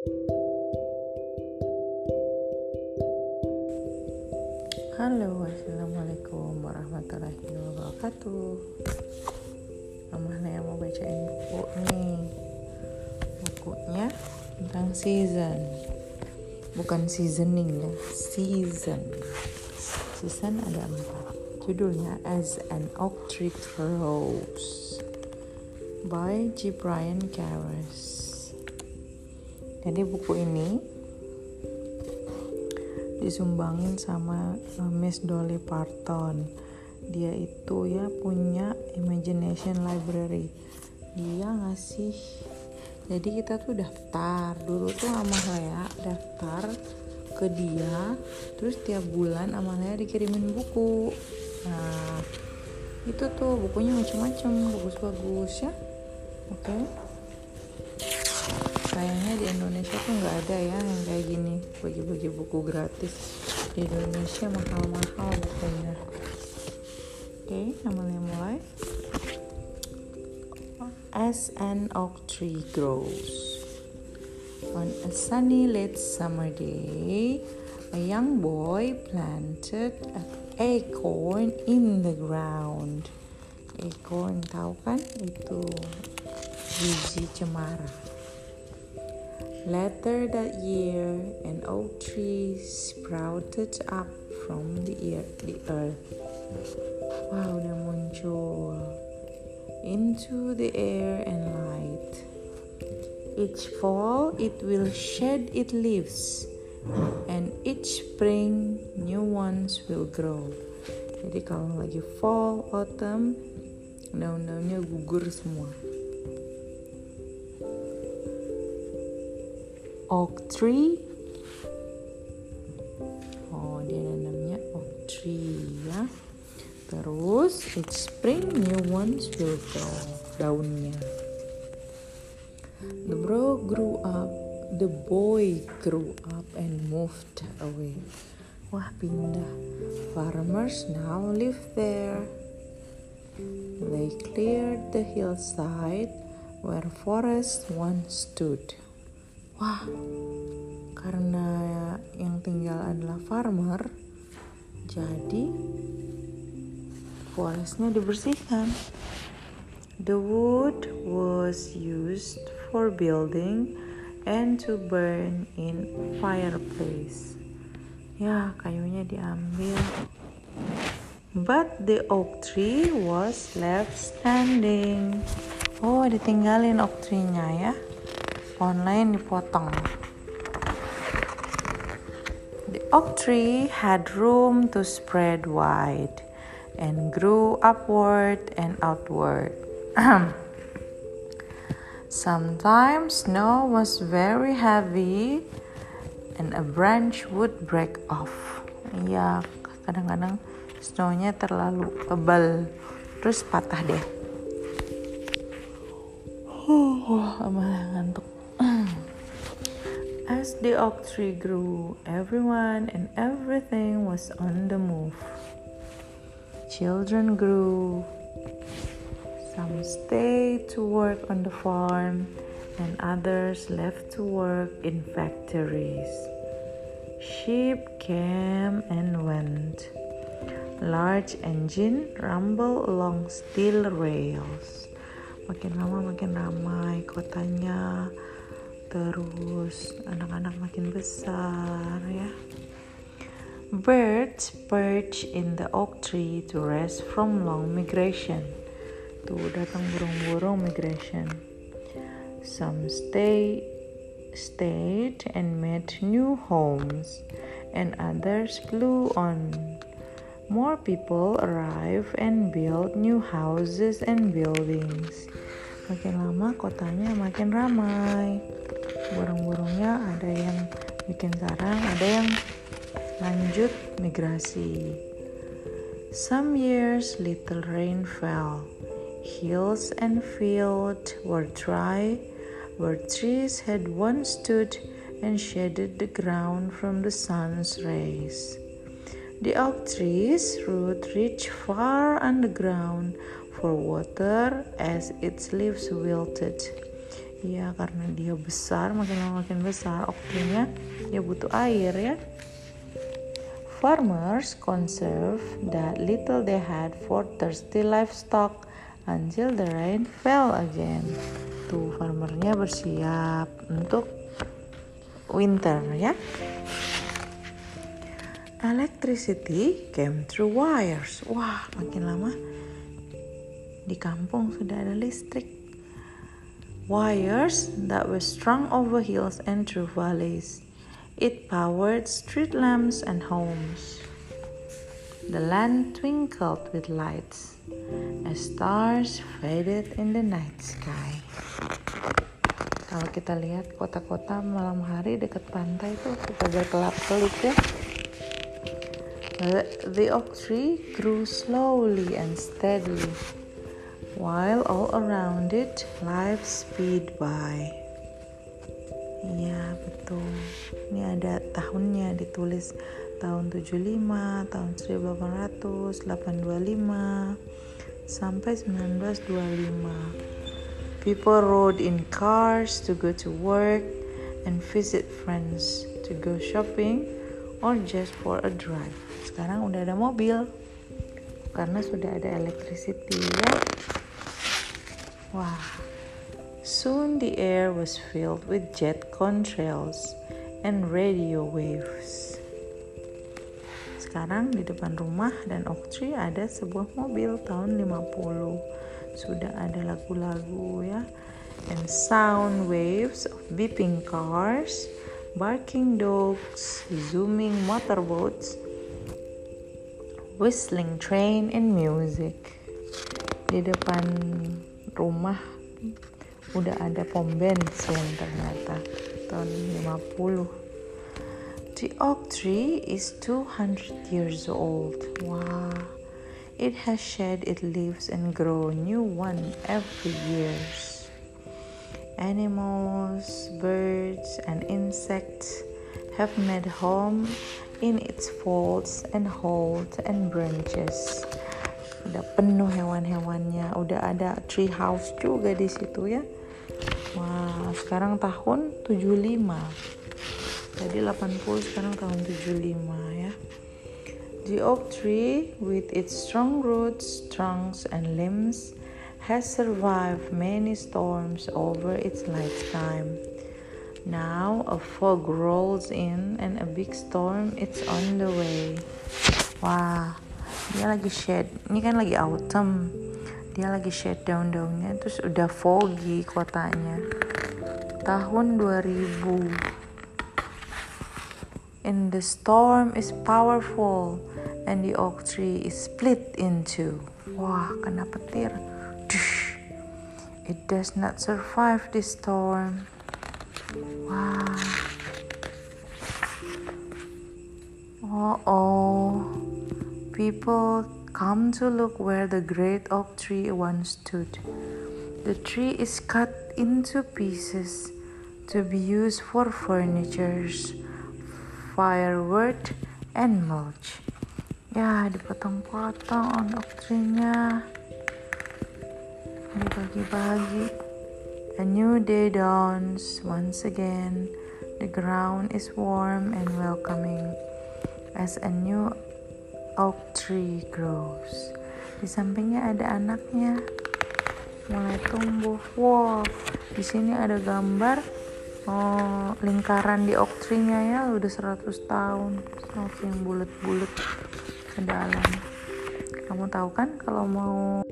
Halo, assalamualaikum warahmatullahi wabarakatuh. Mama yang mau bacain buku nih. Bukunya tentang season, bukan seasoning ya, season. Season ada empat. Judulnya As an Oak Tree Grows by G. Brian Carus. Jadi buku ini disumbangin sama uh, Miss Dolly Parton. Dia itu ya punya Imagination Library. Dia ngasih jadi kita tuh daftar dulu tuh sama Lea daftar ke dia terus tiap bulan sama Lea dikirimin buku nah itu tuh bukunya macam-macam bagus-bagus ya oke okay. Sayangnya di Indonesia tuh nggak ada ya yang kayak gini. Bagi-bagi buku gratis. Di Indonesia mahal-mahal bukunya. Oke namanya mulai. As an oak tree grows. On a sunny late summer day a young boy planted an acorn in the ground. Acorn tahu kan? Itu biji cemara Later that year, an oak tree sprouted up from the, earth. Wow, udah muncul into the air and light. Each fall, it will shed its leaves, and each spring, new ones will grow. Jadi kalau lagi fall, autumn, daun-daunnya gugur semua. Oak tree. Oh dia namanya oak tree ya. Terus each spring new ones will grow daunnya the bro grew up the boy grew up and moved away. Wah pindah. Farmers now live there. They cleared the hillside where forest once stood wah karena yang tinggal adalah farmer jadi forestnya dibersihkan. The wood was used for building and to burn in fireplace. Ya kayunya diambil. But the oak tree was left standing. Oh ditinggalin oak tree-nya ya online dipotong. The oak tree had room to spread wide and grew upward and outward. Sometimes snow was very heavy and a branch would break off. Ya, kadang-kadang snownya terlalu tebal, terus patah deh. Wah, uh, ngantuk. As the oak tree grew, everyone and everything was on the move. Children grew. Some stayed to work on the farm, and others left to work in factories. Sheep came and went. Large engine rumble along steel rails. Makin lama makin ramai kotanya terus anak-anak makin besar ya. Birds perch in the oak tree to rest from long migration. Tuh datang burung-burung migration. Some stay stayed and made new homes and others flew on. More people arrive and build new houses and buildings. Makin lama kotanya makin ramai burung-burungnya ada yang bikin sarang ada yang lanjut migrasi some years little rain fell hills and fields were dry where trees had once stood and shaded the ground from the sun's rays. The oak tree's root reached far underground for water as its leaves wilted. Ya karena dia besar makin lama makin besar oktrinnya dia butuh air ya. Farmers conserve that little they had for thirsty livestock until the rain fell again. Tuh farmernya bersiap untuk winter ya. Electricity came through wires. Wah makin lama di kampung sudah ada listrik wires that were strung over hills and through valleys. It powered street lamps and homes. The land twinkled with lights as stars faded in the night sky. Kalau kita lihat kota-kota malam hari dekat pantai itu suka berkelap-kelip ya. The, the oak tree grew slowly and steadily while all around it life speed by. Iya betul. Ini ada tahunnya ditulis tahun 75, tahun 1800, 825 sampai 1925. People rode in cars to go to work and visit friends, to go shopping or just for a drive. Sekarang udah ada mobil karena sudah ada electricity ya. Wow. Soon the air was filled with jet contrails and radio waves. Sekarang di depan rumah dan oak tree ada sebuah mobil tahun 50. Sudah ada lagu-lagu ya. And sound waves of beeping cars, barking dogs, zooming motorboats, whistling train and music. Di depan rumah udah ada pom bensin ternyata tahun 50 The oak tree is 200 years old. Wow. It has shed its leaves and grow new one every years. Animals, birds, and insects have made home in its folds and holes and branches udah penuh hewan-hewannya udah ada tree house juga di situ ya wah sekarang tahun 75 tadi 80 sekarang tahun 75 ya The oak tree, with its strong roots, trunks, and limbs, has survived many storms over its lifetime. Now a fog rolls in and a big storm is on the way. Wah, dia lagi shade ini kan lagi autumn. Dia lagi shade daun-daunnya terus udah foggy kotanya. Tahun 2000 and the storm is powerful and the oak tree is split into wah kena petir. It does not survive this storm. Wah. Oh oh People come to look where the great oak tree once stood. The tree is cut into pieces to be used for furniture, firewood, and mulch. Ya, dipotong-potong oak tree-nya. Dibagi-bagi. A new day dawns once again. The ground is warm and welcoming as a new oak tree grows. Di sampingnya ada anaknya mulai tumbuh. Wow, di sini ada gambar oh, lingkaran di oak tree-nya ya udah 100 tahun. Yang bulat-bulat ke dalam. Kamu tahu kan kalau mau